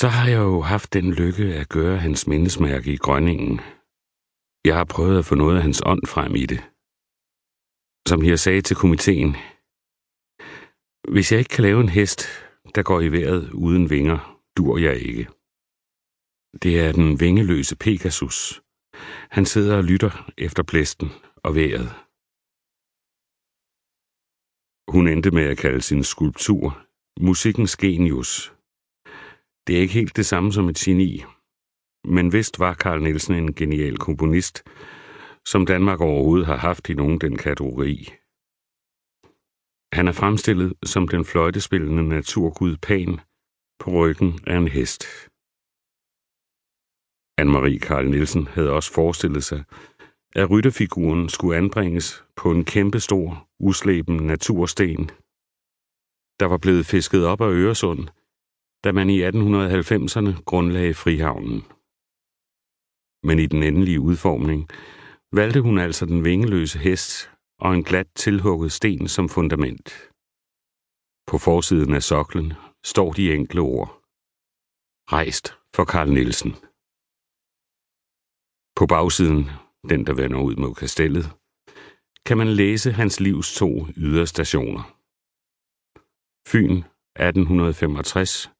Så har jeg jo haft den lykke at gøre hans mindesmærke i Grønningen. Jeg har prøvet at få noget af hans ånd frem i det. Som jeg sagde til komiteen, hvis jeg ikke kan lave en hest, der går i vejret uden vinger, dur jeg ikke. Det er den vingeløse Pegasus. Han sidder og lytter efter blæsten og vejret. Hun endte med at kalde sin skulptur Musikkens Genius. Det er ikke helt det samme som et geni, men vist var Carl Nielsen en genial komponist, som Danmark overhovedet har haft i nogen den kategori. Han er fremstillet som den fløjtespillende naturgud Pan på ryggen af en hest. Anne-Marie Carl Nielsen havde også forestillet sig, at rytterfiguren skulle anbringes på en kæmpestor, uslæben natursten, der var blevet fisket op af Øresund, da man i 1890'erne grundlagde Frihavnen. Men i den endelige udformning valgte hun altså den vingeløse hest og en glat tilhugget sten som fundament. På forsiden af soklen står de enkle ord. Rejst for Karl Nielsen. På bagsiden, den der vender ud mod kastellet, kan man læse hans livs to yderstationer. Fyn 1865,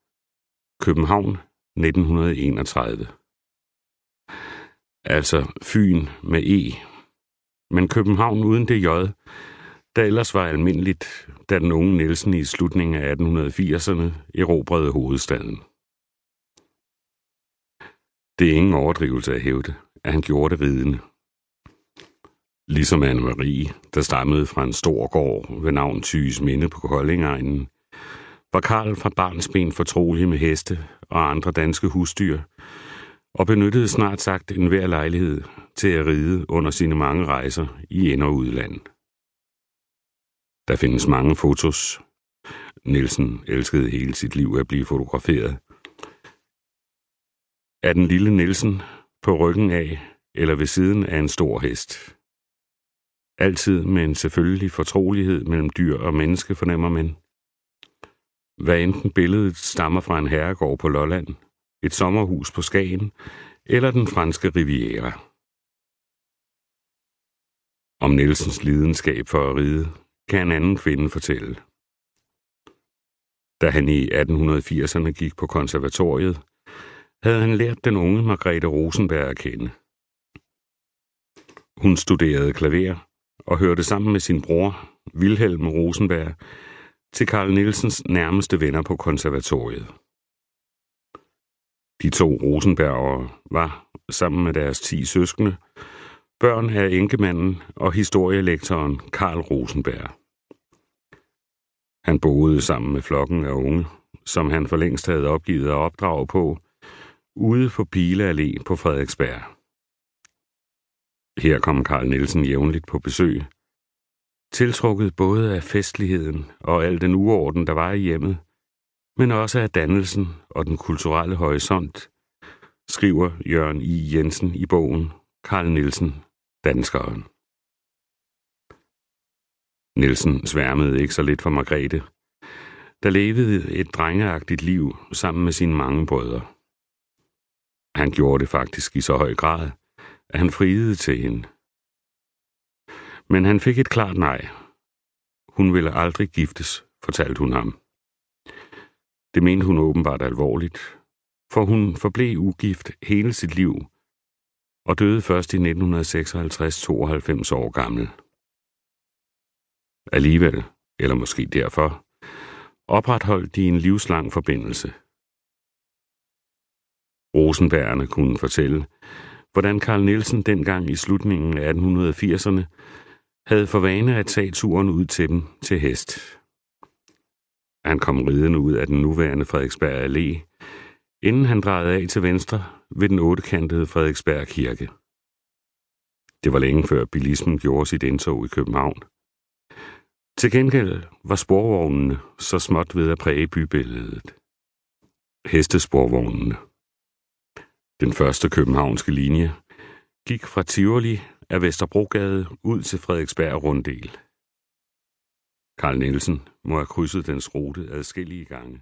København 1931. Altså Fyn med E, men København uden det J, der ellers var almindeligt, da den unge Nielsen i slutningen af 1880'erne erobrede hovedstaden. Det er ingen overdrivelse at hævde, at han gjorde det ridende. Ligesom Anne-Marie, der stammede fra en stor gård ved navn Thys Minde på Koldingegnen, var Karl fra barnsben fortrolig med heste og andre danske husdyr, og benyttede snart sagt enhver lejlighed til at ride under sine mange rejser i ind- og udland. Der findes mange fotos. Nielsen elskede hele sit liv at blive fotograferet. Er den lille Nielsen på ryggen af eller ved siden af en stor hest. Altid med en selvfølgelig fortrolighed mellem dyr og menneske, fornemmer man. Hvad enten billedet stammer fra en herregård på Lolland, et sommerhus på Skagen eller den franske riviera. Om Nielsens lidenskab for at ride, kan en anden kvinde fortælle. Da han i 1880'erne gik på konservatoriet, havde han lært den unge Margrethe Rosenberg at kende. Hun studerede klaver og hørte sammen med sin bror, Wilhelm Rosenberg, til Karl Nielsens nærmeste venner på konservatoriet. De to Rosenbergere var, sammen med deres ti søskende, børn af enkemanden og historielektoren Karl Rosenberg. Han boede sammen med flokken af unge, som han for længst havde opgivet at opdrage på, ude på Pile Allé på Frederiksberg. Her kom Karl Nielsen jævnligt på besøg, tiltrukket både af festligheden og al den uorden, der var i hjemmet, men også af dannelsen og den kulturelle horisont, skriver Jørgen I. Jensen i bogen Karl Nielsen, Danskeren. Nielsen sværmede ikke så lidt for Margrethe, der levede et drengeagtigt liv sammen med sine mange brødre. Han gjorde det faktisk i så høj grad, at han friede til hende. Men han fik et klart nej. Hun ville aldrig giftes, fortalte hun ham. Det mente hun åbenbart alvorligt, for hun forblev ugift hele sit liv og døde først i 1956 92 år gammel. Alligevel, eller måske derfor, opretholdt de en livslang forbindelse. Rosenbærerne kunne fortælle, hvordan Karl Nielsen dengang i slutningen af 1880'erne havde for vane at tage turen ud til dem til hest. Han kom ridende ud af den nuværende Frederiksberg Allé, inden han drejede af til venstre ved den ottekantede Frederiksberg Kirke. Det var længe før bilismen gjorde sit indtog i København. Til gengæld var sporvognene så småt ved at præge bybilledet. Hestesporvognene. Den første københavnske linje gik fra Tivoli af Vesterbrogade ud til Frederiksberg Runddel. Karl Nielsen må have krydset dens rute adskillige gange.